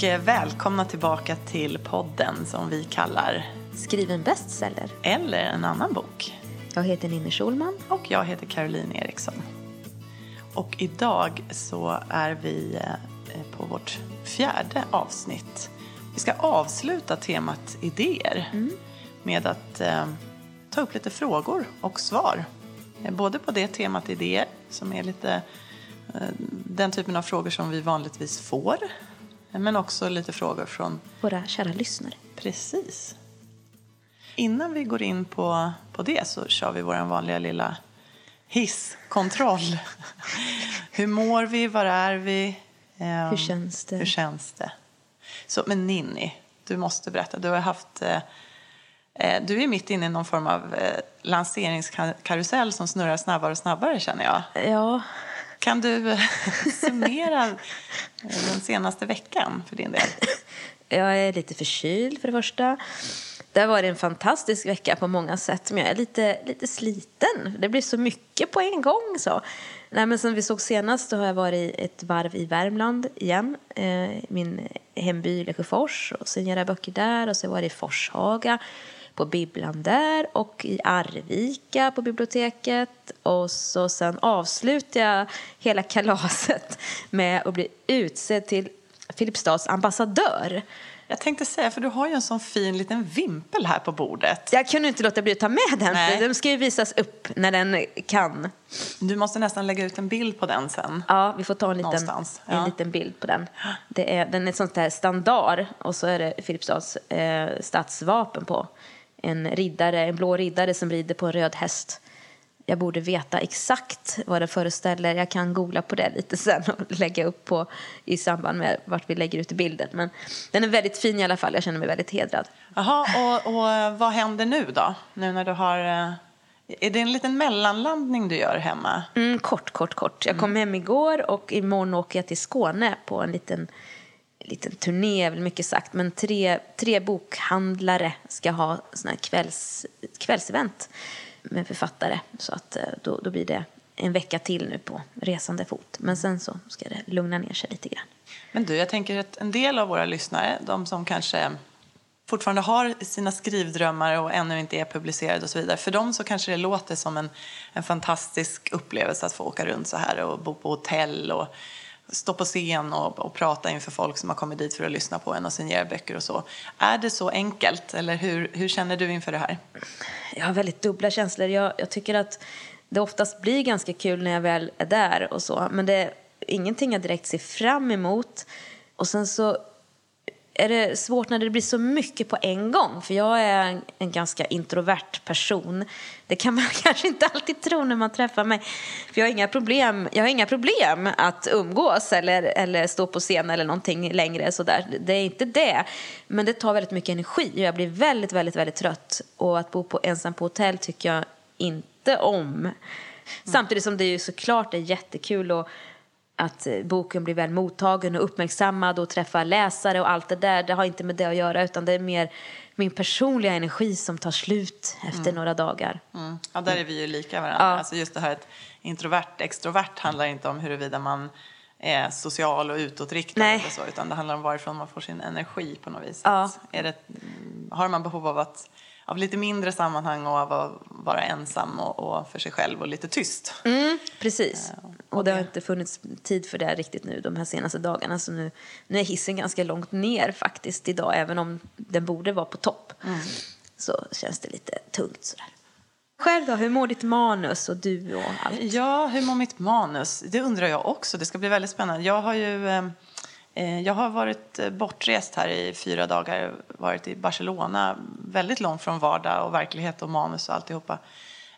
och eh, välkomna tillbaka till podden som vi kallar Skriv en bestseller. Eller en annan bok. Jag heter Ninni Schulman. Och jag heter Caroline Eriksson. Och idag så är vi eh, på vårt fjärde avsnitt. Vi ska avsluta temat idéer Mm. med att eh, ta upp lite frågor och svar. Eh, Både på det temat idéer, som är lite eh, den typen av frågor som vi vanligtvis får. Men också lite frågor från Våra kära lyssnare. Precis. Innan vi går in på, på det så kör vi vår vanliga lilla hisskontroll. Hur mår vi? Var är vi? Ehm, Hur känns det? Hur känns det? Så, men Ninni, du måste berätta. Du har haft... Eh, eh, du är mitt inne i någon form av eh, lanseringskarusell som snurrar snabbare och snabbare känner jag. Ja, kan du eh, summera eh, den senaste veckan för din del? jag är lite förkyld för det första. Det har varit en fantastisk vecka på många sätt, men jag är lite, lite sliten. Det blir så mycket på en gång. Så. Nej, men sen vi såg senast så har jag varit ett varv i Värmland igen. Eh, min hemby Lesjöfors. Och sen gör jag böcker där. Och så var det i Forshaga på bibblan där och i Arvika på biblioteket. Och så sen avslutar jag hela kalaset med att bli utsedd till Filipstads ambassadör. Jag tänkte säga, för du har ju en sån fin liten vimpel här på bordet. Jag kunde inte låta bli att ta med den, Nej. för den ska ju visas upp när den kan. Du måste nästan lägga ut en bild på den sen. Ja, vi får ta en liten, ja. en liten bild på den. Det är, den är ett sånt där standard och så är det Filipstads eh, stadsvapen på. En riddare, en blå riddare som rider på en röd häst. Jag borde veta exakt vad det föreställer. Jag kan googla på det lite sen och lägga upp på i samband med vart vi lägger ut bilden. Men den är väldigt fin i alla fall. Jag känner mig väldigt hedrad. Jaha, och, och eh, vad händer nu då? Nu när du har... eh, Är det en liten mellanlandning du gör hemma? Mm, kort, kort, kort. Jag kom hem igår och imorgon åker jag till Skåne på en liten, liten turné, är väl mycket sagt. Men tre, tre bokhandlare ska ha såna här kvälls, kvällsevent med författare. Så att eh, då, då blir det en vecka till nu på resande fot. Men sen så ska det lugna ner sig lite grann. Men du, jag tänker att en del av våra lyssnare, de som kanske fortfarande har sina skrivdrömmar och ännu inte är publicerade och så vidare. För dem så kanske det låter som en, en fantastisk upplevelse att få åka runt så här och bo på hotell och stå på scen och, och prata inför folk som har kommit dit för att lyssna på en och signera böcker och så. Är det så enkelt eller hur, hur känner du inför det här? Jag har väldigt dubbla känslor. Jag, jag tycker att det oftast blir ganska kul när jag väl är där och så. Men det är ingenting jag direkt ser fram emot. Och sen så är det svårt när det blir så mycket på en gång. För jag är en, en ganska introvert person. Det kan man kanske inte alltid tro när man träffar mig. För jag har inga problem, jag har inga problem att umgås eller, eller stå på scen eller någonting längre. Sådär. Det är inte det. Men det tar väldigt mycket energi och jag blir väldigt, väldigt, väldigt trött. Och att bo på, ensam på hotell tycker jag inte om. Samtidigt som det ju såklart är jättekul att att eh, boken blir väl mottagen och uppmärksammad och träffar läsare och allt det där. Det har inte med det att göra utan det är mer min personliga energi som tar slut efter några dagar. Mm. Ja, där är vi ju lika varandra. Ja. Alltså just det här att introvert, extrovert handlar inte om huruvida man är social och utåtriktad Nej. eller så, utan det handlar om varifrån man får sin energi på något vis. Ja. Är det, har man behov av att av lite mindre sammanhang och av att vara ensam och, och för sig själv och lite tyst. Mm, precis. och Och det har inte funnits tid för det riktigt nu de här senaste dagarna. Så nu, nu är hissen ganska långt ner faktiskt idag, även om den borde vara på topp. Så känns det lite tungt sådär. Själv då, hur mår ditt manus och du och allt? Ja, hur mår mitt manus? Det undrar jag också. Det ska bli väldigt spännande. Jag har ju eh, eh, jag har varit eh, bortrest här i fyra dagar. Varit i Barcelona, väldigt långt från vardag och verklighet och manus och alltihopa.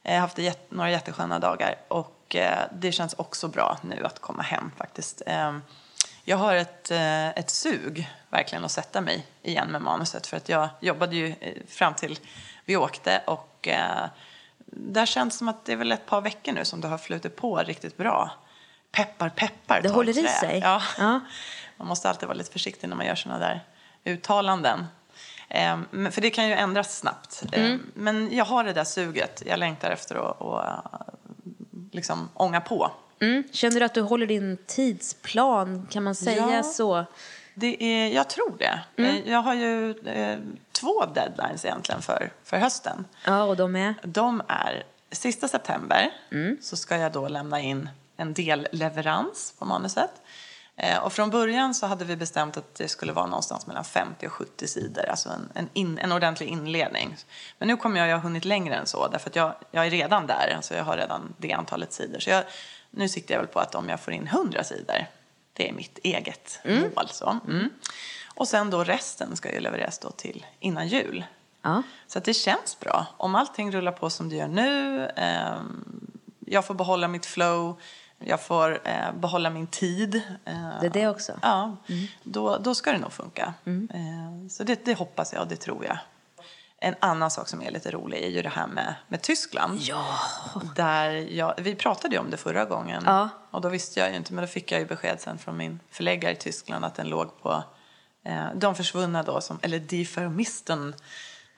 Jag har haft några jättesköna dagar och eh, det känns också bra nu att komma hem faktiskt. Eh, jag har ett, eh, ett sug verkligen att sätta mig igen med manuset för att jag jobbade ju eh, fram till vi åkte och eh, där känns det som att det är väl ett par veckor nu som det har flutit på riktigt bra. Peppar, peppar. Det håller i sig. Ja. Ja. Man måste alltid vara lite försiktig när man gör sådana där uttalanden. Eh, men- för det kan ju ändras snabbt. Eh, Mm. Men jag har det där suget. Jag längtar efter att, eh, liksom ånga på. Mm. Känner du att du håller din tidsplan, kan man säga Ja. så? Det är, jag tror det. Mm. Jag har ju eh, två deadlines egentligen för, för hösten. Ja, och de är? De är sista september Mm. så ska jag då lämna in en delleverans på manuset. Eh, och från början så hade vi bestämt att det skulle vara någonstans mellan 50 och 70 sidor, alltså en, en, in, en ordentlig inledning. Men nu kommer jag, jag har hunnit längre än så, därför att jag, jag är redan där, alltså jag har redan det antalet sidor. Så jag, nu siktar jag väl på att om jag får in 100 sidor, det är mitt eget mål. Så. Mm. Och sen då resten ska ju levereras då till innan jul. Ja. Så det känns bra. Om allting rullar på som det gör nu, ehm, jag får behålla mitt flow, jag får eh, behålla min tid. eh, Det är det också. Ja, då, då ska det nog funka. Eh, så det, det hoppas jag och det tror jag. En annan sak som är lite rolig är ju det här med, med Tyskland. Ja. Där jag, vi pratade ju om det förra gången. Ja. Och då visste jag ju inte, men då fick jag ju besked sen från min förläggare i Tyskland att den låg på eh, De försvunna då, som, eller Die Vermissten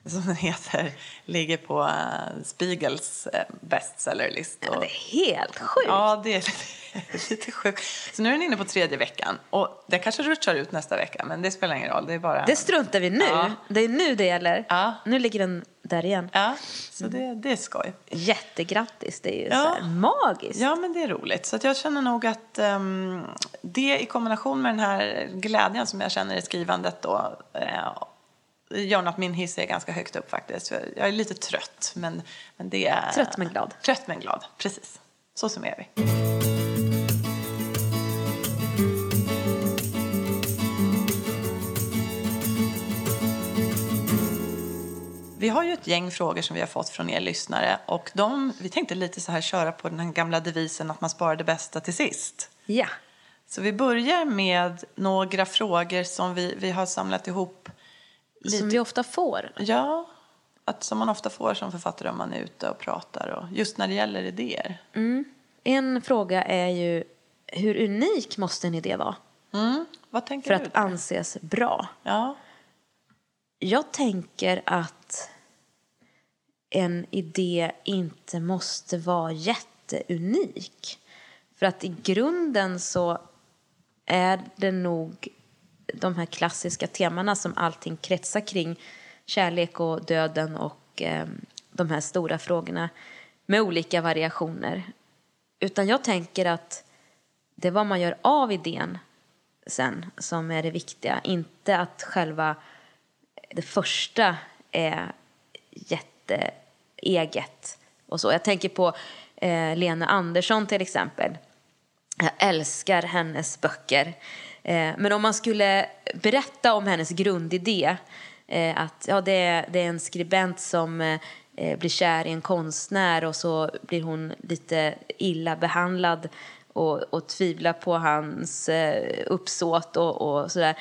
som den heter, ligger på eh, Spiegels eh, bestsellerlist. Och, Det är helt sjukt. Ja, det är lite, lite sjukt. Så nu är den inne på tredje veckan. Och den kanske rutschar ut nästa vecka, men det spelar ingen roll. Det är bara... Det struntar vi nu. Ja. Det är nu det gäller. Ja. Nu ligger den där igen. Ja, så det, det är skoj. Jättegrattis, det är ju Ja. så magiskt. Ja, men det är roligt. Så jag känner nog att ehm, det i kombination med den här glädjen som jag känner i skrivandet då eh, gör att min hiss är ganska högt upp faktiskt. Jag är lite trött, men, men det är... Trött men glad. Trött men glad, precis. Så summerar vi. Vi har ju ett gäng frågor som vi har fått från er lyssnare och de, vi tänkte lite så här köra på den gamla devisen att man sparar det bästa till sist. Ja. Så vi börjar med några frågor som vi, vi har samlat ihop. Lite, Som vi ofta får. Ja, att, som man ofta får som författare om man är ute och pratar och just när det gäller idéer. En fråga är ju hur unik måste en idé vara Mm. Vad tänker för du? att anses bra? Ja. Jag tänker att en idé inte måste vara jätteunik. För att i grunden så är det nog de här klassiska temana som allting kretsar kring. Kärlek och döden och eh, de här stora frågorna med olika variationer. Utan jag tänker att det är vad man gör av idén sen som är det viktiga. Inte att själva det första är jätteeget. Och så. Jag tänker på eh, Lena Andersson till exempel. Jag älskar hennes böcker. Eh, men om man skulle berätta om hennes grundidé eh, att ja, det, är, det är en skribent som eh, blir kär i en konstnär och så blir hon lite illa behandlad och, och tvivlar på hans eh, uppsåt och, och sådär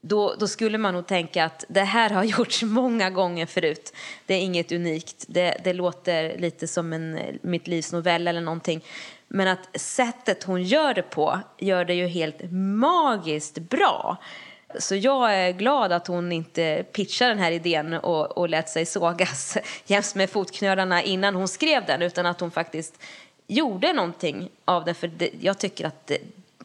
då, då skulle man nog tänka att det här har gjorts många gånger förut. Det är inget unikt. Det, det låter lite som en eh, Mitt livs novell eller någonting. Men att sättet hon gör det på gör det ju helt magiskt bra. Så jag är glad att hon inte pitchade den här idén och, och lät sig sågas jäms med fotknölarna innan hon skrev den utan att hon faktiskt gjorde någonting av det. För det, jag tycker att det,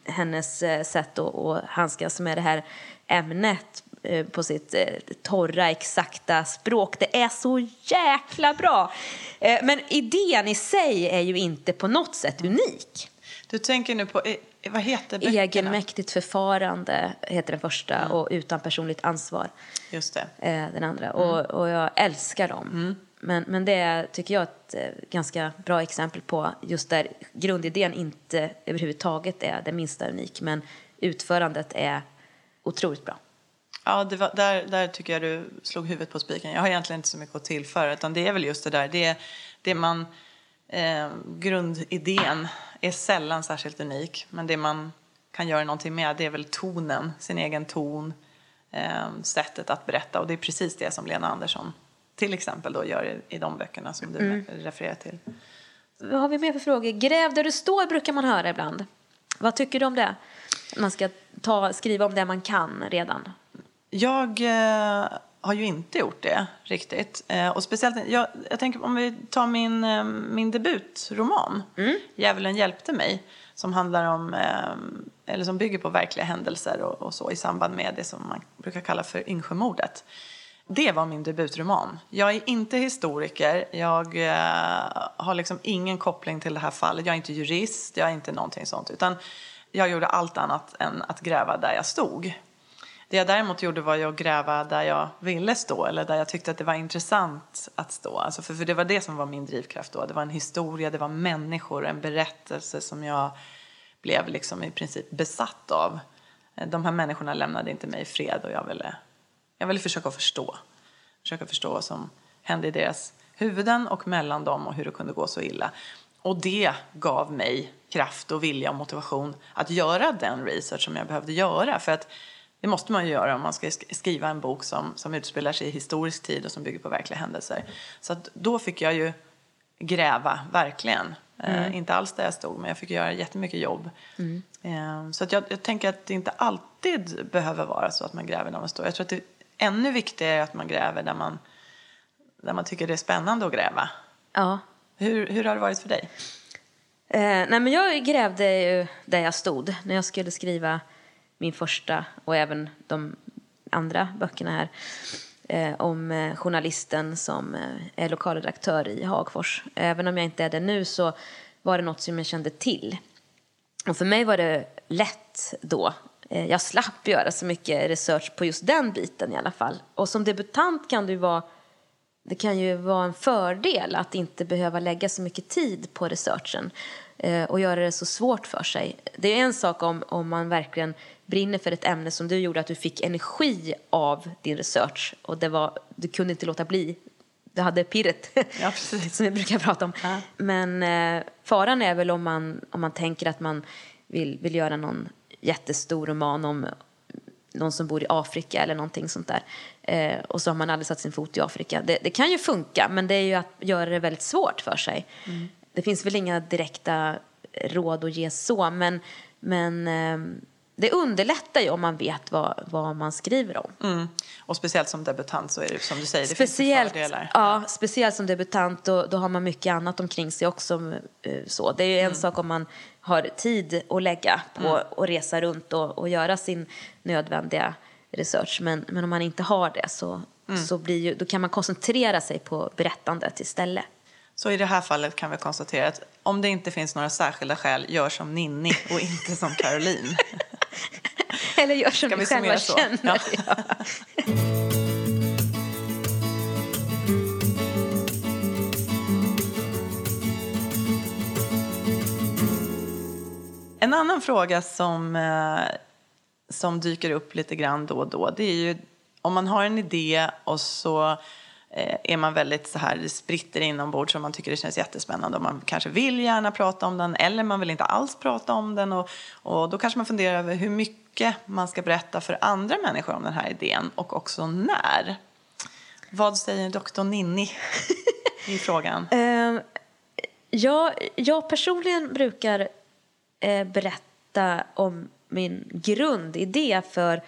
hennes eh, sätt att, att handskas med det här ämnet på sitt eh, torra, exakta språk. Det är så jäkla bra! Eh, Men idén i sig är ju inte på något sätt unik. Du tänker nu på, eh, vad heter böckerna? Egenmäktigt förfarande heter den första och utan personligt ansvar Just det. eh, den andra. Och, och jag älskar dem. Men, men det är, tycker jag, ett eh, ganska bra exempel på just där grundidén inte överhuvudtaget är det minsta unik men utförandet är otroligt bra. Ja, var, där, där tycker jag du slog huvudet på spiken. Jag har egentligen inte så mycket att tillföra, utan det är väl just det där. Det, det man, eh, grundidén är sällan särskilt unik, men det man kan göra någonting med det är väl tonen, sin egen ton, eh, sättet att berätta. Och det är precis det som Lena Andersson till exempel då gör i, i de böckerna som du refererar till. Vad har vi mer för frågor? Gräv där du står brukar man höra ibland. Vad tycker du om det? Man ska ta, skriva om det man kan redan. Jag eh, har ju inte gjort det riktigt. Eh, och speciellt, jag, jag tänker om vi tar min, eh, min debutroman, mm. Djävulen hjälpte mig, som handlar om, eh, eller som bygger på verkliga händelser och, och, så i samband med det som man brukar kalla för Yngsjömordet. Det var min debutroman. Jag är inte historiker, jag eh, har liksom ingen koppling till det här fallet. Jag är inte jurist, jag är inte någonting sånt. Utan jag gjorde allt annat än att gräva där jag stod. Det jag däremot gjorde var att gräva där jag ville stå eller där jag tyckte att det var intressant att stå. Alltså för, för det var det som var min drivkraft då. Det var en historia, det var människor, en berättelse som jag blev liksom i princip besatt av. De här människorna lämnade inte mig i fred och jag ville, jag ville försöka förstå. Försöka förstå vad som hände i deras huvuden och mellan dem och hur det kunde gå så illa. Och det gav mig kraft och vilja och motivation att göra den research som jag behövde göra. För att det måste man ju göra om man ska skriva en bok som, som utspelar sig i historisk tid och som bygger på verkliga händelser. Så då fick jag ju gräva, verkligen. Eh, mm. Eh, inte alls där jag stod, men jag fick göra jättemycket jobb. Mm. Eh, så att jag, jag, tänker att det inte alltid behöver vara så att man gräver där man står. Jag tror att det är ännu viktigare att man gräver där man, där man tycker det är spännande att gräva. Ja. Hur, hur har det varit för dig? Eh, nej men jag grävde ju där jag stod när jag skulle skriva min första och även de andra böckerna här eh, om eh, journalisten som eh, är lokalredaktör i Hagfors. Även om jag inte är det nu så var det något som jag kände till. Och för mig var det lätt då. Eh, jag slapp göra så mycket research på just den biten i alla fall. Och som debutant kan det vara det kan ju vara en fördel att inte behöva lägga så mycket tid på researchen eh, och göra det så svårt för sig. Det är en sak om, om man verkligen brinner för ett ämne som du gjorde, att du fick energi av din research och det var, du kunde inte låta bli. Du hade pirret, ja, som vi brukar prata om. Ja. Men eh, faran är väl om man, om man tänker att man vill, vill göra någon jättestor roman om någon som bor i Afrika eller någonting sånt där. Eh, och så har man aldrig satt sin fot i Afrika. Det, det, kan ju funka, men det är ju att göra det väldigt svårt för sig. Mm. Det finns väl inga direkta råd att ge så, men, men eh, det underlättar ju om man vet vad, vad man skriver om. Mm. Och speciellt som debutant så är det som du säger, det speciellt, finns fördelar. Ja, speciellt som debutant då, då har man mycket annat omkring sig också. Eh, så. Det är ju en mm. sak om man har tid att lägga på mm. att resa runt och, och göra sin nödvändiga research. Men, men om man inte har det så, mm. så blir ju, då kan man koncentrera sig på berättandet istället. Så i det här fallet kan vi konstatera att om det inte finns några särskilda skäl, gör som Ninni och inte som Caroline. Eller gör som vi själva så? känner. Ja. En annan fråga som, eh, som dyker upp lite grann då och då, det är ju om man har en idé och så Eh, är man väldigt så här spritter inombords som man tycker det känns jättespännande och man kanske vill gärna prata om den eller man vill inte alls prata om den och, och då kanske man funderar över hur mycket man ska berätta för andra människor om den här idén och också när. Vad säger doktor Ninni i frågan? Ehm, uh, ja, jag personligen brukar uh, berätta om min grundidé för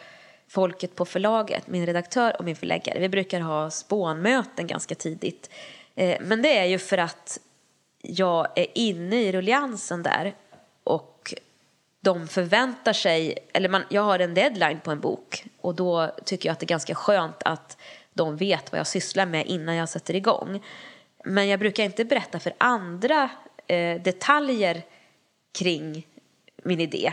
folket på förlaget, min redaktör och min förläggare. Vi brukar ha spånmöten ganska tidigt. Eh, men det är ju för att jag är inne i rulliansen där och de förväntar sig, eller man, jag har en deadline på en bok och då tycker jag att det är ganska skönt att de vet vad jag sysslar med innan jag sätter igång. Men jag brukar inte berätta för andra eh, detaljer kring min idé.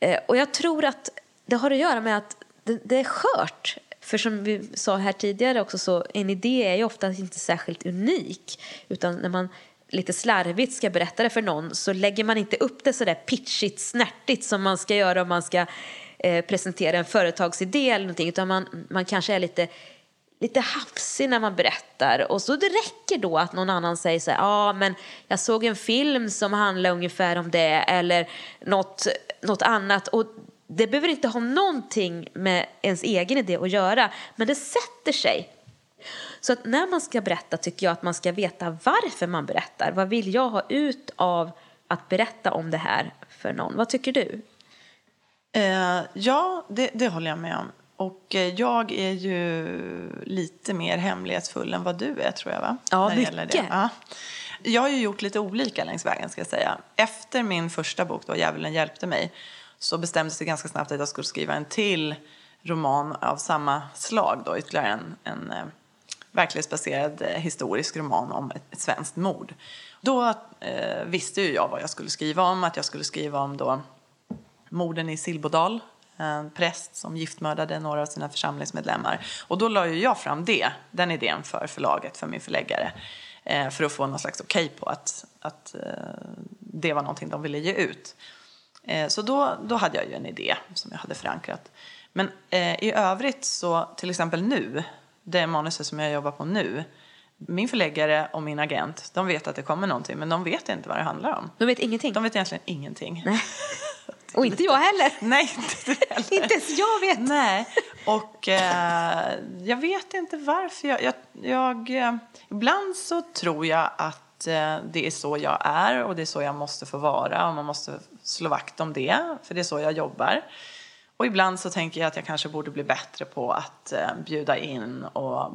Eh, och jag tror att det har att göra med att det, det, är skört. För som vi sa här tidigare också så en idé är ju ofta inte särskilt unik. Utan när man lite slarvigt ska berätta det för någon så lägger man inte upp det så där pitchigt, snärtigt som man ska göra om man ska eh, presentera en företagsidé eller någonting. Utan man, man kanske är lite lite hafsig när man berättar och så det räcker då att någon annan säger så här, ja ah, men jag såg en film som handlar ungefär om det eller något, något annat och det behöver inte ha någonting med ens egen idé att göra men det sätter sig. Så att när man ska berätta tycker jag att man ska veta varför man berättar. Vad vill jag ha ut av att berätta om det här för någon? Vad tycker du? Eh, ja, det, det håller jag med om. Och eh, jag är ju lite mer hemlighetsfull än vad du är, tror jag. va? Ja, När det gäller mycket. Det. Ja. Jag har ju gjort lite olika längs vägen, ska jag säga. Efter min första bok, då, Djävulen hjälpte mig, så bestämdes det ganska snabbt att jag skulle skriva en till roman av samma slag. Då, ytterligare en, en eh, verklighetsbaserad eh, historisk roman om ett, ett svenskt mord. Då eh, visste ju jag vad jag skulle skriva om, att jag skulle skriva om då morden i Silbodal, en präst som giftmördade några av sina församlingsmedlemmar. Och då la ju jag fram det, den idén för förlaget, för min förläggare, eh, för att få någon slags okej på att, att eh, det var någonting de ville ge ut. Eh, så då, då hade jag ju en idé som jag hade förankrat. Men eh, i övrigt så, till exempel nu, det manuset som jag jobbar på nu, min förläggare och min agent, de vet att det kommer någonting, men de vet inte vad det handlar om. De vet ingenting. De vet egentligen ingenting. Nej. Och inte jag heller. Nej, inte heller. Inte ens jag vet. Nej, och eh, jag vet inte varför. Jag, jag, jag, eh, ibland så tror jag att eh, det är så jag är och det är så jag måste få vara och man måste slå vakt om det, för det är så jag jobbar. Och ibland så tänker jag att jag kanske borde bli bättre på att eh, bjuda in och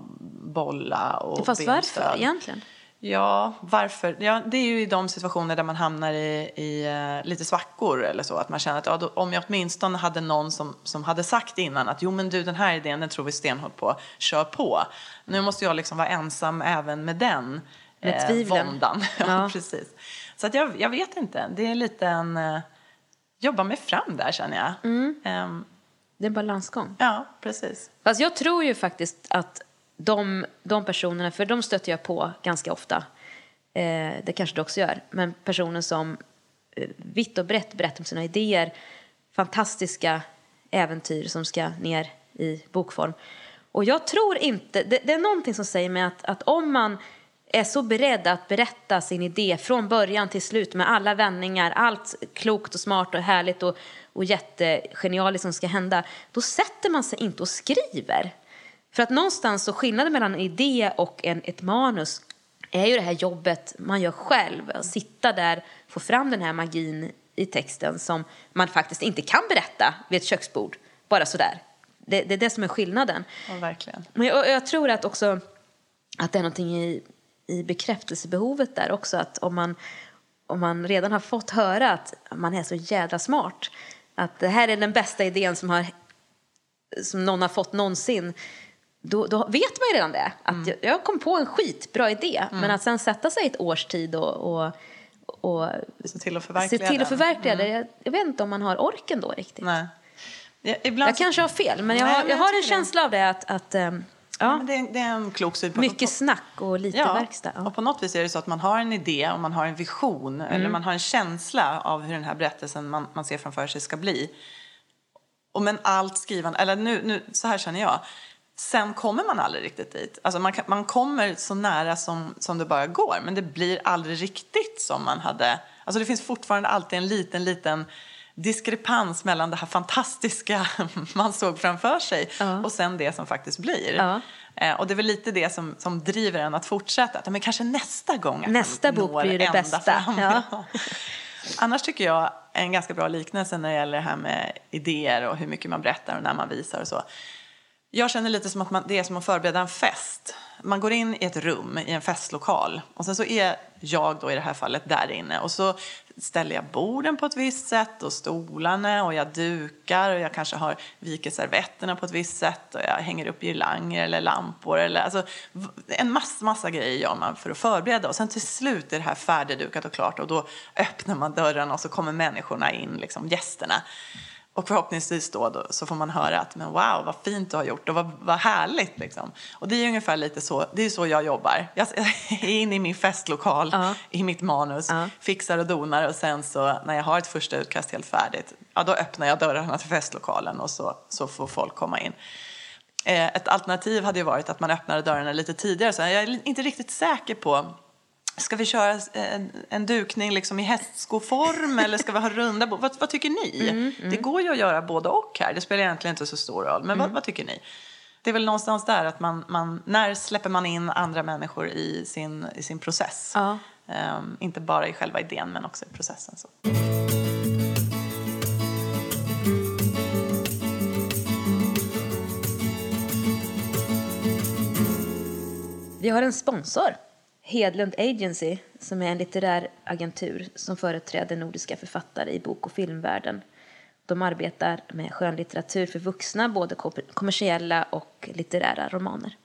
bolla och Fast varför egentligen? Ja, varför? Ja, det är ju i de situationer där man hamnar i, i eh, lite svackor eller så. Att man känner att ja, då, om jag åtminstone hade någon som, som hade sagt innan att jo men du den här idén den tror vi stenhårt på, kör på. Nu måste jag liksom vara ensam även med den Med tvivlen. våndan. ja, Ja. precis. Så att jag, jag vet inte, det är lite en... Eh, jobba mig fram där känner jag. Mm. Ehm, Det är en balansgång. ja, precis. Fast jag tror ju faktiskt att de, de personerna, för de stöter jag på ganska ofta, eh, det kanske du också gör, men personer som eh, vitt och brett berättar om sina idéer, fantastiska äventyr som ska ner i bokform. Och jag tror inte, det, det är någonting som säger mig att, att om man är så beredd att berätta sin idé från början till slut med alla vändningar, allt klokt och smart och härligt och, och jättegenialiskt som ska hända, då sätter man sig inte och skriver. För att någonstans så skillnaden mellan en idé och en, ett manus är ju det här jobbet man gör själv. Att sitta där, få fram den här magin i texten som man faktiskt inte kan berätta vid ett köksbord, bara sådär. Det, det är det som är skillnaden. Ja, verkligen. Men jag, jag tror att också att det är någonting i, i bekräftelsebehovet där också. Att om man, om man redan har fått höra att man är så jädra smart, att det här är den bästa idén som, har, som någon har fått någonsin, då, då vet man ju redan det. Att jag, jag kom på en skitbra idé, men att sen sätta sig ett års tid och, och, och Se till att förverkliga till att förverkliga det. Jag, jag vet inte om man har orken då riktigt. Nej. Ja, ibland Jag kanske har fel, men jag, Nej, har, jag jag har en det. känsla av det att, att ehm, Ja, ja, det, är, det är en klok syn på mycket snack och lite ja, verkstad. Ja. Och på något vis är det så att man har en idé och man har en vision Mm. eller man har en känsla av hur den här berättelsen man, man ser framför sig ska bli. Och men allt skrivande, eller nu, nu, så här känner jag, sen kommer man aldrig riktigt dit. Alltså man, kan, man kommer så nära som, som det bara går men det blir aldrig riktigt som man hade, alltså det finns fortfarande alltid en liten, liten diskrepans mellan det här fantastiska man såg framför sig Ja. och sen det som faktiskt blir. Ja. Eh, och det är väl lite det som, som driver en att fortsätta. Men kanske nästa gång Nästa bok blir det bästa. Ja. Annars tycker jag en ganska bra liknelse när det gäller det här med idéer och hur mycket man berättar och när man visar och så. Jag känner lite som att man, det är som att förbereda en fest. Man går in i ett rum, i en festlokal och sen så är jag då i det här fallet där inne och så ställer jag borden på ett visst sätt och stolarna och jag dukar och jag kanske har viker servetterna på ett visst sätt och jag hänger upp girlanger eller lampor eller alltså en massa, massa grejer gör man för att förbereda och sen till slut är det här färdigdukat och klart och då öppnar man dörrarna och så kommer människorna in, liksom gästerna. Och förhoppningsvis då, då så får man höra att men wow, vad fint du har gjort och vad, vad härligt. Liksom. Och det är ungefär lite så, det är så jag jobbar. Jag är inne i min festlokal, Ja. i mitt manus, Ja. fixar och donar och sen så när jag har ett första utkast helt färdigt, ja då öppnar jag dörrarna till festlokalen och så, så får folk komma in. Eh, Ett alternativ hade ju varit att man öppnade dörrarna lite tidigare. Så jag är inte riktigt säker på Ska vi köra en, en dukning liksom i hästskoform eller ska vi ha runda bord? Vad, vad, tycker ni? Mm, mm. Det går ju att göra både och här. Det spelar egentligen inte så stor roll. Men mm. vad, vad, tycker ni? Det är väl någonstans där att man, man, när släpper man in andra människor i sin, i sin process? Ja. Um, inte bara i själva idén men också i processen. Så. Vi har en sponsor. Hedlund Agency, som är en litterär agentur som företräder nordiska författare i bok och filmvärlden. De arbetar med skönlitteratur för vuxna, både kommersiella och litterära romaner.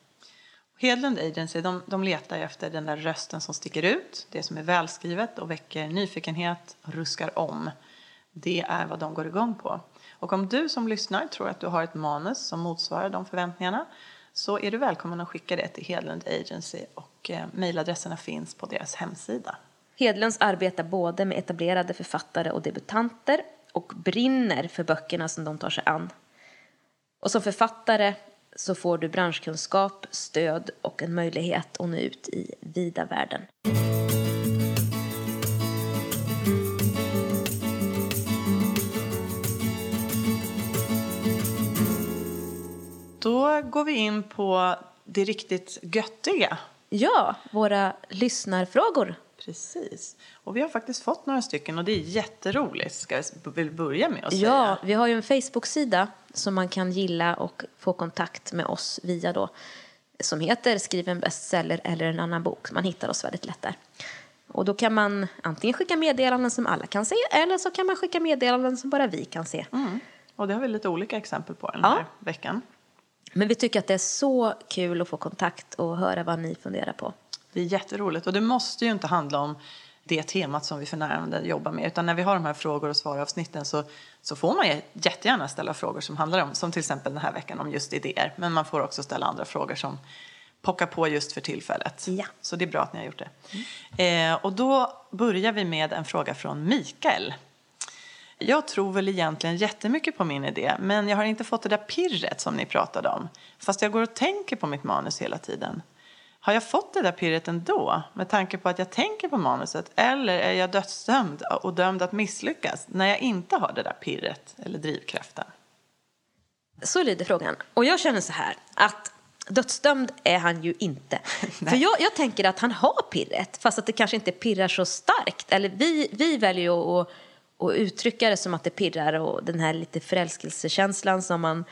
Hedlund Agency de, de letar efter den där rösten som sticker ut, det som är välskrivet och väcker nyfikenhet och ruskar om. Det är vad de går igång på. Och om du som lyssnar tror att du har ett manus som motsvarar de förväntningarna så är du välkommen att skicka det till Hedlund Agency och eh, mejladresserna finns på deras hemsida. Hedlunds arbetar både med etablerade författare och debutanter och brinner för böckerna som de tar sig an. Och som författare så får du branschkunskap, stöd och en möjlighet att nå ut i vida världen. Då går vi in på det riktigt göttiga. Ja, våra lyssnarfrågor. Precis. Och vi har faktiskt fått några stycken och det är jätteroligt. Ska vi börja med att säga? Ja, vi har ju en Facebook-sida som man kan gilla och få kontakt med oss via då som heter Skriv en bestseller eller en annan bok. Man hittar oss väldigt lätt där. Och då kan man antingen skicka meddelanden som alla kan se eller så kan man skicka meddelanden som bara vi kan se. Mm. Och det har vi lite olika exempel på den här veckan. Men vi tycker att det är så kul att få kontakt och höra vad ni funderar på. Det är jätteroligt och det måste ju inte handla om det temat som vi för närvarande jobbar med. Utan när vi har de här frågor och svar-avsnitten så, så får man jättegärna ställa frågor som handlar om, som till exempel den här veckan om just idéer. Men man får också ställa andra frågor som pockar på just för tillfället. Ja. Så det är bra att ni har gjort det. Mm. Eh, och då börjar vi med en fråga från Mikael. Jag tror väl egentligen jättemycket på min idé, men jag har inte fått det där pirret som ni pratade om. Fast jag går och tänker på mitt manus hela tiden. Har jag fått det där pirret ändå med tanke på att jag tänker på manuset eller är jag dödsdömd och dömd att misslyckas när jag inte har det där pirret eller drivkraften? Så lyder frågan. Och jag känner så här att dödsdömd är han ju inte. För jag, jag, tänker att han har pirret fast att det kanske inte pirrar så starkt. Eller vi, vi väljer att, och uttrycka det som att det pirrar och den här lite förälskelsekänslan som, man,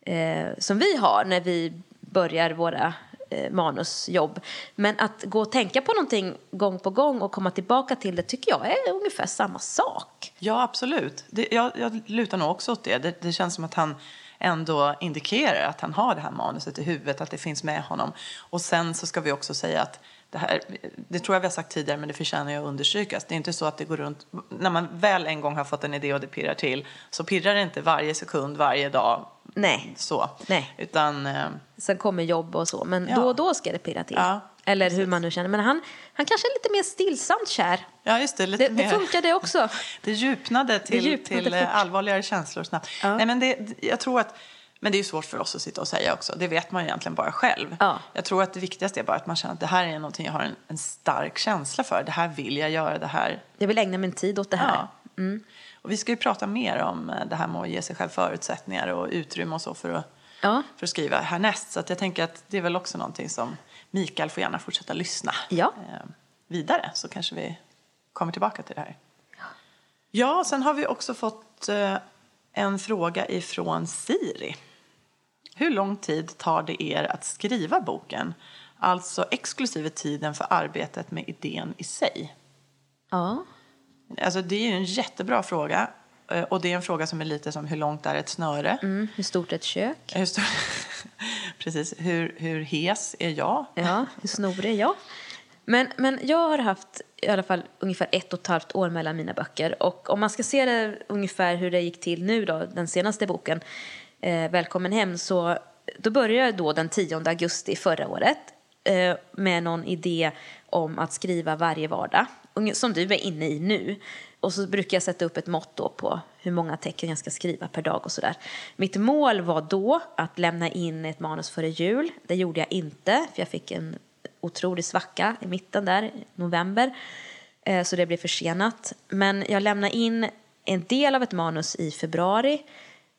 eh, som vi har när vi börjar våra eh, manusjobb. Men att gå och tänka på någonting gång på gång och komma tillbaka till det tycker jag är ungefär samma sak. Ja, absolut. Det, jag, jag lutar nog också åt det. det. Det känns som att han ändå indikerar att han har det här manuset i huvudet, att det finns med honom. Och sen så ska vi också säga att det här, det tror jag vi har sagt tidigare, men det förtjänar jag att understrykas. Det är inte så att det går runt, när man väl en gång har fått en idé och det pirrar till, så pirrar det inte varje sekund, varje dag. Nej. Så. Nej. Utan, eh, Sen kommer jobb och så, men ja. då och då ska det pirra till. Ja, Eller precis. hur man nu känner. Men han, han kanske är lite mer stillsamt kär. Ja, just det. Lite det, mer. det funkar det också. det djupnade till, det djupnade till eh, allvarligare känslor snabbt. Ja. Nej, men det, jag tror att men det är svårt för oss att sitta och säga också. Det vet man ju egentligen bara själv. Ja. Jag tror att det viktigaste är bara att man känner att det här är någonting jag har en, en stark känsla för. Det här vill jag göra. Det här. Jag vill ägna min tid åt det här. Ja. Mm. Och vi ska ju prata mer om eh, det här med att ge sig själv förutsättningar och utrymme och så för att, ja. för att skriva härnäst. Så att jag tänker att det är väl också någonting som Mikael får gärna fortsätta lyssna ja. eh, vidare. Så kanske vi kommer tillbaka till det här. Ja, ja sen har vi också fått eh, en fråga ifrån Siri. Hur lång tid tar det er att skriva boken? Alltså exklusive tiden för arbetet med idén i sig. Ja. Alltså det är en jättebra fråga. Eh, och det är en fråga som är lite som hur långt är ett snöre? Mm, hur stort är ett kök? Hur stor... Precis. Hur, hur hes är jag? Ja, hur snorig är jag? Men, men jag har haft i alla fall ungefär ett och ett halvt år mellan mina böcker. Och om man ska se det ungefär hur det gick till nu då, den senaste boken, eh, Välkommen hem, så då började jag då den 10 augusti förra året eh, med någon idé om att skriva varje vardag, som du är inne i nu. Och så brukar jag sätta upp ett mått på hur många tecken jag ska skriva per dag och sådär. Mitt mål var då att lämna in ett manus före jul. Det gjorde jag inte, för jag fick en otrolig svacka i mitten där, november. Eh, så det blev försenat. Men jag lämnade in en del av ett manus i februari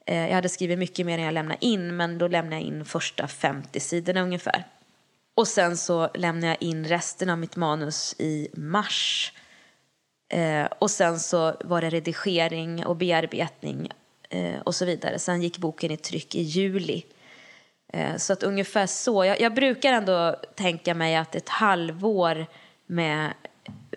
Eh, jag hade skrivit mycket mer än jag lämnade in, men då lämnade jag in första 50 sidorna ungefär. Och sen så lämnade jag in resten av mitt manus i mars. Eh, och sen så var det redigering och bearbetning eh, och så vidare. Sen gick boken i tryck i juli. Eh, så att ungefär så. Jag, jag brukar ändå tänka mig att ett halvår med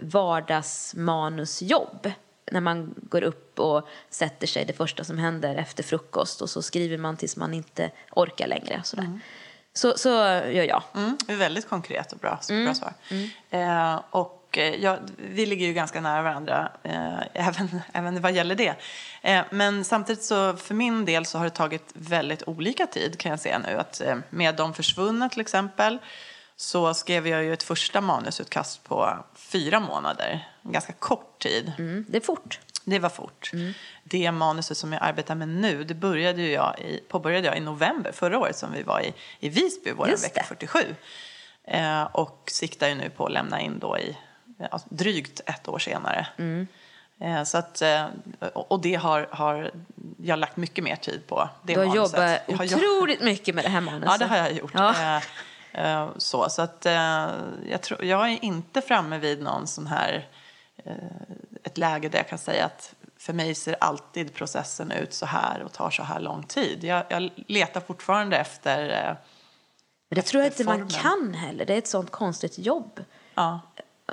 vardagsmanusjobb när man går upp och sätter sig det första som händer efter frukost och så skriver man tills man inte orkar längre. Sådär. Mm. Så, så gör jag. Mm, det är väldigt konkret och bra, mm. bra svar. Mm. Eh, och eh, ja, vi ligger ju ganska nära varandra eh, även, även vad gäller det. Eh, men samtidigt så för min del så har det tagit väldigt olika tid kan jag säga nu. Att, eh, med De försvunna till exempel så skrev jag ju ett första manusutkast på fyra månader. En ganska kort tid. Mm, det är fort. Det var fort. Mm. Det manuset som jag arbetar med nu, det började jag i, påbörjade jag i november förra året som vi var i, i Visby, vår vecka 47. Eh, och siktar ju nu på att lämna in då i ja, drygt ett år senare. Mm. Eh, så att, eh, och det har, har jag lagt mycket mer tid på. Det du har manuset. jobbat otroligt mycket med det här manuset. Ja, det har jag gjort. Ja. Eh, så så att, eh, jag, tror, jag är inte framme vid någon sån här, eh, ett läge där jag kan säga att för mig ser alltid processen ut så här och tar så här lång tid. Jag, jag letar fortfarande efter Men det tror jag inte man kan heller. Det är ett sånt konstigt jobb. Ja.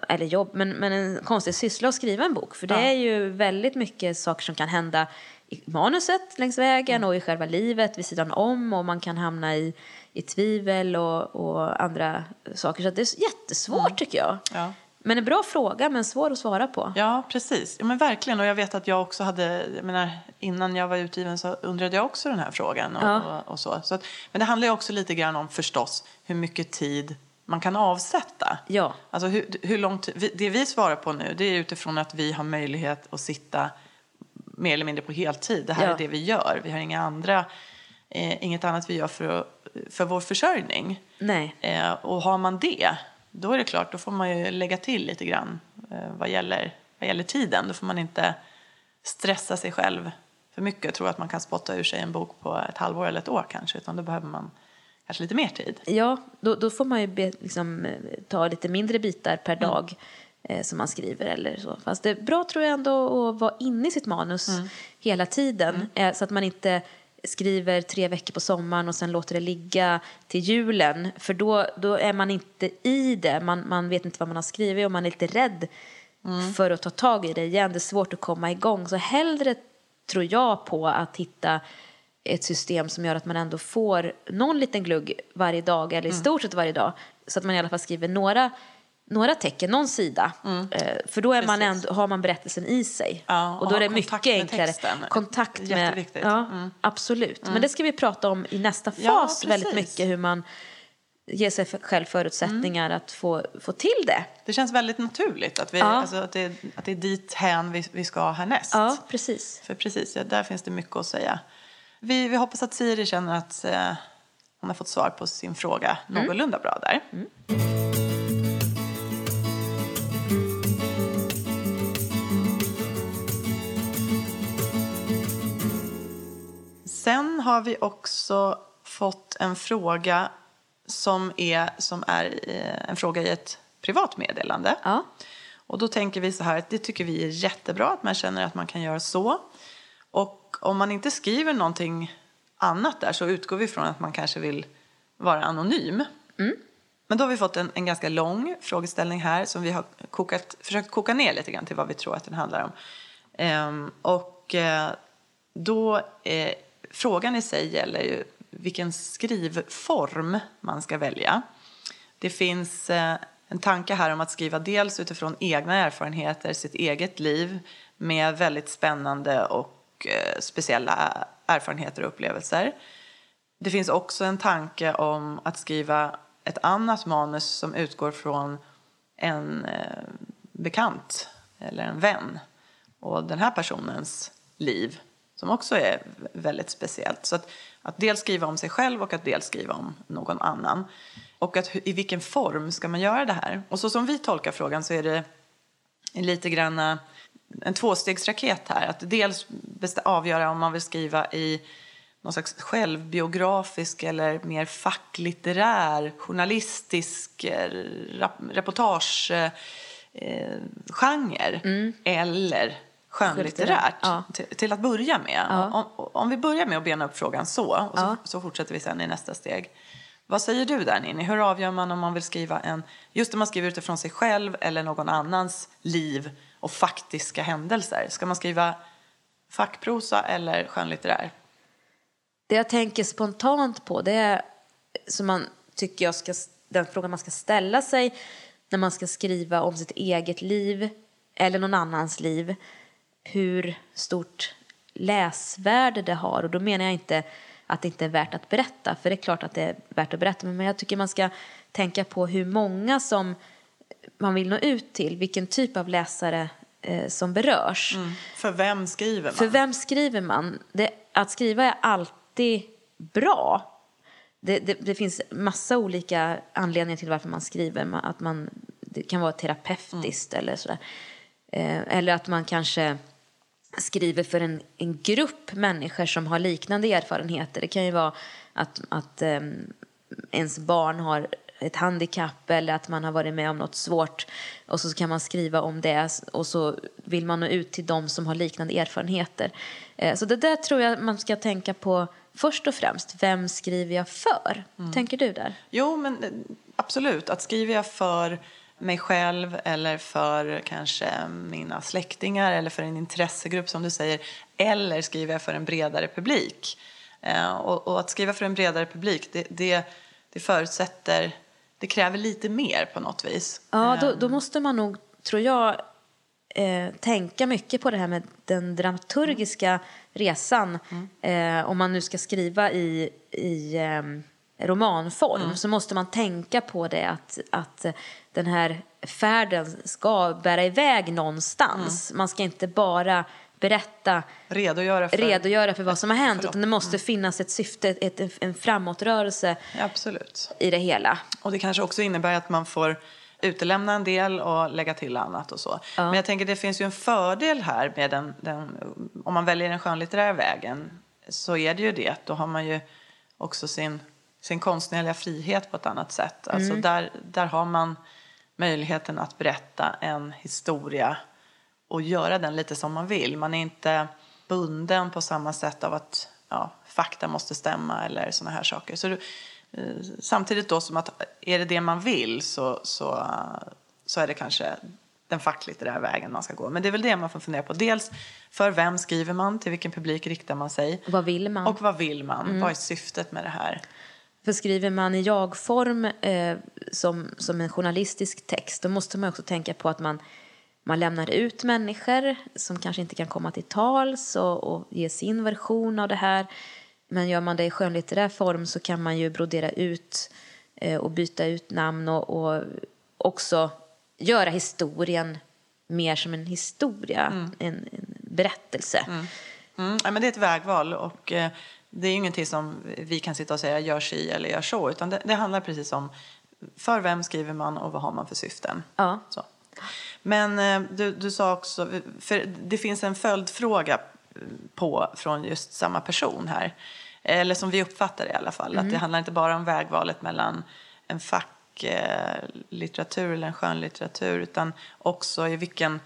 Eller jobb, men, men en konstig syssla att skriva en bok. För det ja. är ju väldigt mycket saker som kan hända i manuset längs vägen mm. och i själva livet vid sidan om och man kan hamna i i tvivel och, och andra saker. Så det är jättesvårt mm. tycker jag. Ja. Men en bra fråga, men svår att svara på. Ja, precis. Ja, men verkligen. Och jag vet att jag också hade, jag menar, innan jag var utgiven så undrade jag också den här frågan. Och, ja. och, och så. så att, men det handlar ju också lite grann om förstås hur mycket tid man kan avsätta. Ja. Alltså hur, hur lång tid, det vi svarar på nu det är utifrån att vi har möjlighet att sitta mer eller mindre på heltid. Det här ja. är det vi gör. Vi har inga andra, eh, inget annat vi gör för för vår försörjning. Nej. Eh, och har man det, då är det klart, då får man ju lägga till lite grann eh, vad, gäller, vad gäller tiden. Då får man inte stressa sig själv för mycket och tro att man kan spotta ur sig en bok på ett halvår eller ett år kanske, utan då behöver man kanske lite mer tid. Ja, då, då får man ju be, liksom, ta lite mindre bitar per mm. dag eh, som man skriver eller så. Fast det är bra tror jag ändå att vara inne i sitt manus mm. hela tiden mm. eh, så att man inte skriver tre veckor på sommaren och sen låter det ligga till julen. För då, då är man inte i det, man, man vet inte vad man har skrivit och man är lite rädd mm. för att ta tag i det igen. Det är svårt att komma igång. Så hellre tror jag på att hitta ett system som gör att man ändå får någon liten glugg varje dag eller i mm. stort sett varje dag. Så att man i alla fall skriver några några tecken, någon sida. Mm. Eh, för då är man ändå, har man berättelsen i sig. Ja, och, då är det mycket enklare. Texten. Kontakt med Ja, mm. Absolut. Mm. Men det ska vi prata om i nästa fas ja, väldigt mycket. Hur man ger sig själv förutsättningar mm. att få, få till det. Det känns väldigt naturligt att, vi, alltså, att, det, att det är dit hän vi, vi ska härnäst. Ja, precis. För precis, där finns det mycket att säga. Vi, vi hoppas att Siri känner att eh, hon har fått svar på sin fråga mm. någorlunda bra där. Sen har vi också fått en fråga som är, som är eh, en fråga i ett privat meddelande. Ja. Och då tänker vi så här att det tycker vi är jättebra att man känner att man kan göra så. Och om man inte skriver någonting annat där så utgår vi från att man kanske vill vara anonym. Mm. Men då har vi fått en, en ganska lång frågeställning här som vi har kokat, försökt koka ner lite grann till vad vi tror att den handlar om. Ehm, och eh, då eh, frågan i sig gäller ju vilken skrivform man ska välja. Det finns eh, en tanke här om att skriva dels utifrån egna erfarenheter, sitt eget liv med väldigt spännande och eh, speciella erfarenheter och upplevelser. Det finns också en tanke om att skriva ett annat manus som utgår från en eh, bekant eller en vän och den här personens liv som också är väldigt speciellt. Så att, att dels skriva om sig själv och att dels skriva om någon annan. Och att, i vilken form ska man göra det här? Och så som vi tolkar frågan så är det lite grann eh, en tvåstegsraket här. Att dels avgöra om man vill skriva i någon slags självbiografisk eller mer facklitterär, journalistisk eh, reportagegenre. Eh, mm. Eller skönlitterärt Ja. till, till att börja med. Ja. Om, om vi börjar med att bena upp frågan så, och så, Ja. så fortsätter vi sen i nästa steg. Vad säger du där Ninni? Hur avgör man om man vill skriva en, just om man skriver utifrån sig själv eller någon annans liv och faktiska händelser? Ska man skriva fackprosa eller skönlitterär? Det jag tänker spontant på det är som man tycker jag ska, den frågan man ska ställa sig när man ska skriva om sitt eget liv eller någon annans liv. Hur stort läsvärde det har. Och då menar jag inte att det inte är värt att berätta. För det är klart att det är värt att berätta. Men jag tycker man ska tänka på hur många som man vill nå ut till. Vilken typ av läsare eh, som berörs. För vem skriver man? För vem skriver man? Det, att skriva är alltid bra. Det, det, det finns massa olika anledningar till varför man skriver. Att man, det kan vara terapeutiskt eller sådär. Eh, eller att man kanske skriver för en, en grupp människor som har liknande erfarenheter. Det kan ju vara att, att ehm, ens barn har ett handikapp eller att man har varit med om något svårt och så kan man skriva om det och så vill man nå ut till dem som har liknande erfarenheter. Eh, Så det där tror jag man ska tänka på först och främst. Vem skriver jag för? Tänker du där? Jo, men eh, absolut. Att skriver jag för mig själv eller för kanske mina släktingar eller för en intressegrupp som du säger eller skriver jag för en bredare publik. Eh, och, och att skriva för en bredare publik det, det, det förutsätter, det kräver lite mer på något vis. Ja, då, då måste man nog, tror jag, eh, tänka mycket på det här med den dramaturgiska resan. Eh, om man nu ska skriva i, i eh, romanform så måste man tänka på det att, att den här färden ska bära iväg någonstans. Man ska inte bara berätta Redogöra för... redogöra för vad som har hänt Förlåt. utan det måste finnas ett syfte, ett, en framåtrörelse Ja, absolut. i det hela. Och det kanske också innebär att man får utelämna en del och lägga till annat och så. Men jag tänker det finns ju en fördel här med den, den om man väljer den skönlitterära vägen så är det ju det då har man ju också sin, sin konstnärliga frihet på ett annat sätt. Alltså där, där har man möjligheten att berätta en historia och göra den lite som man vill. Man är inte bunden på samma sätt av att ja, fakta måste stämma eller såna här saker. Så du, eh, samtidigt då som att är det det man vill så, så, så är det kanske den facklitterära vägen man ska gå. Men det är väl det man får fundera på. Dels för vem skriver man, till vilken publik riktar man sig Vad vill man? och vad vill man? Vad är syftet med det här? För skriver man i jag-form eh, som, som en journalistisk text då måste man också tänka på att man, man lämnar ut människor som kanske inte kan komma till tals och, och ge sin version av det här. Men gör man det i skönlitterär form så kan man ju brodera ut eh, och byta ut namn och, och också göra historien mer som en historia, en, en berättelse. Mm, ja, men det är ett vägval och eh, det är ju ingenting som vi kan sitta och säga gör si eller gör så utan det, det handlar precis om för vem skriver man och vad har man för syften. Ja. Så. Men eh, du, du sa också, för det finns en följdfråga på från just samma person här. Eller som vi uppfattar det i alla fall. Att det handlar inte bara om vägvalet mellan en facklitteratur eller en skönlitteratur utan också i vilken,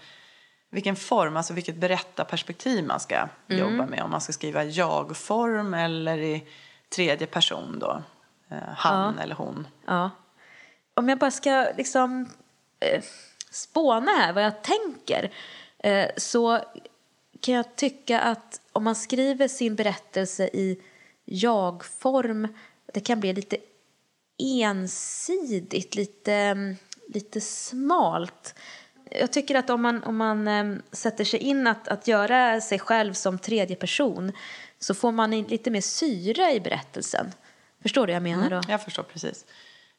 vilken form, alltså vilket berättarperspektiv man ska jobba med. Om man ska skriva jag-form eller i tredje person då. Eh, han eller hon. Ja. Om jag bara ska liksom eh, spåna här vad jag tänker eh, så kan jag tycka att om man skriver sin berättelse i jag-form det kan bli lite ensidigt, lite, mm, lite smalt. Jag tycker att om man, om man eh, sätter sig in att, att göra sig själv som tredje person så får man lite mer syre i berättelsen. Förstår du vad jag menar då? Jag förstår precis.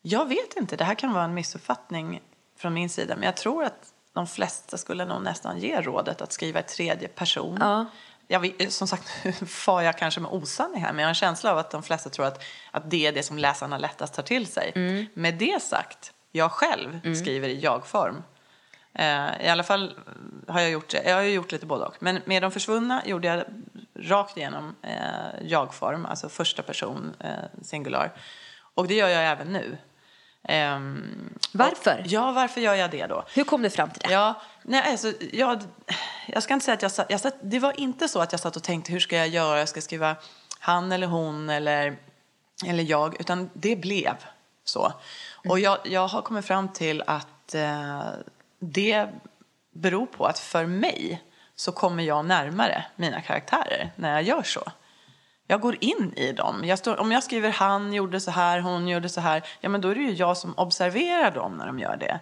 Jag vet inte, det här kan vara en missuppfattning från min sida, men jag tror att de flesta skulle nog nästan ge rådet att skriva i tredje person. Ja. Jag vet, som sagt, far jag kanske med osanning här, men jag har en känsla av att de flesta tror att, att det är det som läsarna lättast tar till sig. Mm. Med det sagt, jag själv skriver i jag-form. Eh, I alla fall har jag gjort Jag har ju gjort lite både och. Men med De försvunna gjorde jag rakt igenom eh, jag-form, alltså första person, eh, singular. Och det gör jag även nu. Ehm, Varför? och- Ja, varför gör jag det då? Hur kom du fram till det? Ja, Nej, alltså, jag, jag ska inte säga att jag satt, jag satt, det var inte så att jag satt och tänkte hur ska jag göra, jag ska skriva han eller hon eller, eller jag, utan det blev så. Och jag, jag har kommit fram till att eh, det beror på att för mig så kommer jag närmare mina karaktärer när jag gör så. Jag går in i dem. Jag står, om jag skriver han gjorde så här, hon gjorde så här, ja men då är det ju jag som observerar dem när de gör det.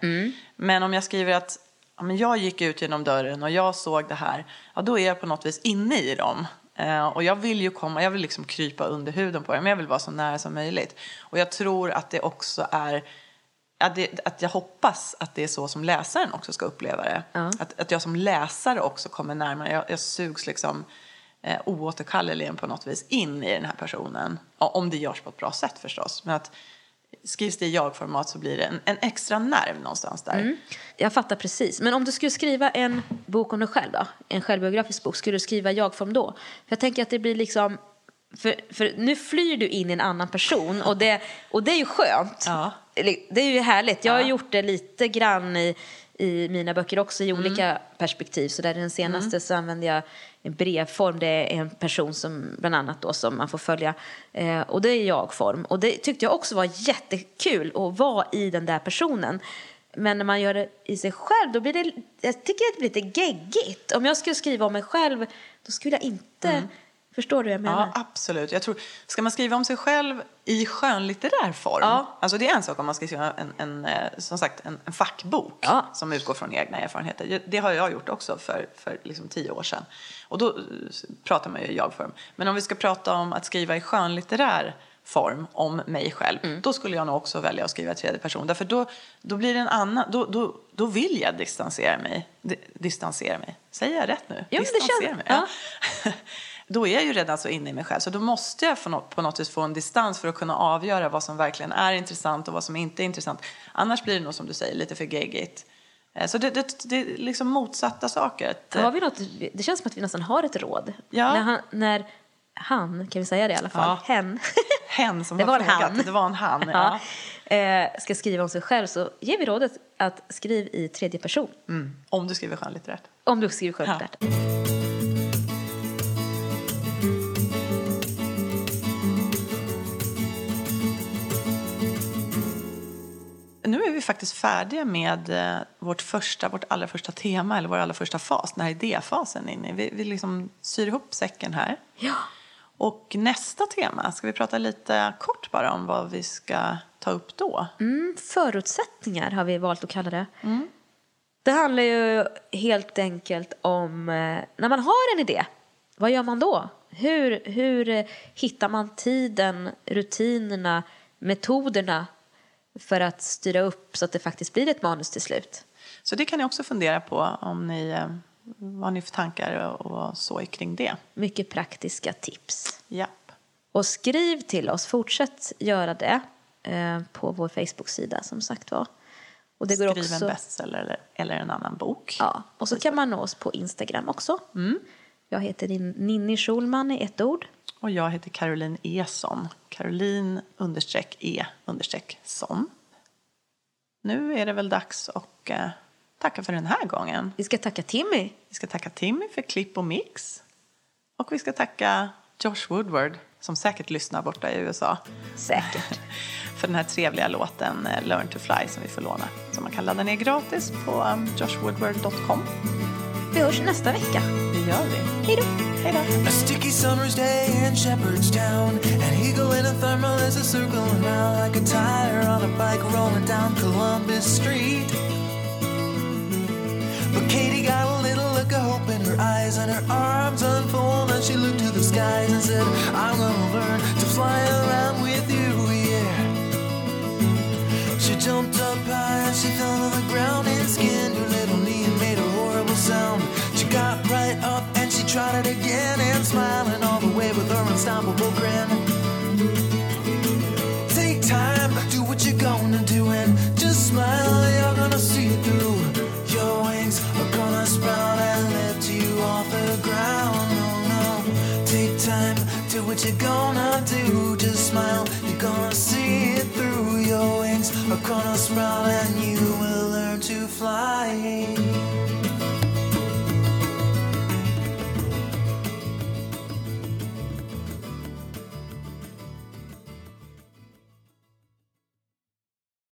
Men om jag skriver att ja, men jag gick ut genom dörren och jag såg det här, ja då är jag på något vis inne i dem. Eh, och jag vill ju komma, jag vill liksom krypa under huden på dem, jag vill vara så nära som möjligt. Och jag tror att det också är att, det, att jag hoppas att det är så som läsaren också ska uppleva det. Att, att jag som läsare också kommer närmare. Jag, jag sugs liksom eh, oåterkalleligen på något vis in i den här personen. Ja, Om det görs på ett bra sätt förstås. Men att skrivs det i jag-format så blir det en, en extra nerv någonstans där. Jag fattar precis. Men om du skulle skriva en bok om dig själv då? En självbiografisk bok. Skulle du skriva jag-form då? För jag tänker att det blir liksom... För, för nu flyr du in i en annan person och det, och det är ju skönt. Ja. Det är ju härligt. Jag har gjort det lite grann i, i mina böcker också i Mm. olika perspektiv. Så där den senaste så använde jag en brevform. Det är en person som bland annat då som man får följa. Eh, och det är jag-form. Och det tyckte jag också var jättekul att vara i den där personen. Men när man gör det i sig själv då blir det, jag tycker att det blir lite geggigt. Om jag skulle skriva om mig själv då skulle jag inte, förstår du vad jag menar? Ja, absolut. Jag tror, ska man skriva om sig själv i skönlitterär form, Ja. alltså det är en sak om man ska skriva en, en, eh, som sagt, en, en fackbok Ja. som utgår från egna erfarenheter. Det- har jag gjort också för, för liksom tio år sedan. Och då eh, pratar man ju i jag-form. Men om vi ska prata om att skriva i skönlitterär form om mig själv, Mm. då skulle jag nog också välja att skriva i tredje person. Därför då, då blir det en annan, då, då, då vill jag distansera mig. Di, distansera mig. Säger jag rätt nu? Ja, men det känns- distansera mig. Ja. då är jag ju redan så inne i mig själv. Så då måste jag på något vis få en distans för att kunna avgöra vad som verkligen är intressant och vad som inte är intressant. Annars blir det nog som du säger lite för geggigt. Eh, Så det, det, det är liksom motsatta saker. Eh, Har vi något, det känns som att vi nästan har ett råd. Ja. När, han, när han, kan vi säga det i alla fall, Ja. hen, Hen som det har var frågat. han. Det var en han, ja. ja. eh, ska skriva om sig själv så ger vi rådet att skriv i tredje person. Mm. Om du skriver skönlitterärt. Om du skriver självklart. Nu är vi faktiskt färdiga med eh, vårt, första, vårt allra första tema, eller vår allra första fas, den här idéfasen. Inne. Vi, vi liksom syr ihop säcken här. Ja. Och nästa tema, ska vi prata lite kort bara om vad vi ska ta upp då? Mm, förutsättningar har vi valt att kalla det. Det handlar ju helt enkelt om eh, när man har en idé, vad gör man då? Hur, hur hittar man tiden, rutinerna, metoderna för att styra upp så att det faktiskt blir ett manus till slut? Så det kan ni också fundera på om ni, eh, vad ni för tankar och, så kring det. Mycket praktiska tips. Japp. Och skriv till oss, fortsätt göra det eh, på vår Facebook-sida som sagt var. Och det går Skriv också... en bestseller eller, eller en annan bok. Ja, och så kan man nå oss på Instagram också. Jag heter Nin- Ninni Schulman i ett ord. Och jag heter Caroline Eson. Caroline understreck E understreck son. Nu är det väl dags att eh, tacka för den här gången. Vi ska tacka Timmy. Vi ska tacka Timmy för klipp och mix. Och vi ska tacka Josh Woodward som säkert lyssnar borta i USA. Säkert. För den här trevliga låten eh, Learn to fly som vi får låna. Som man kan ladda ner gratis på um, joshwoodward.com. Vi hörs nästa vecka. Det gör vi. Hej då! A sticky summer's day in Shepherdstown. An eagle in a thermal is a circling around like a tire on a bike rolling down Columbus Street. But Katie got a little look of hope in her eyes and her arms unfold and she looked to the skies and said, I'm gonna learn to fly around with you, yeah. She jumped up high and she fell to the ground and skinned got right up and she tried it again and smiling all the way with her unstoppable grin. Take time, do what you're gonna do and just smile, you're gonna see it through. Your wings are gonna sprout and lift you off the ground. No, no, take time, do what you're gonna do. Just smile, you're gonna see it through. Your wings are gonna sprout and you will learn to fly.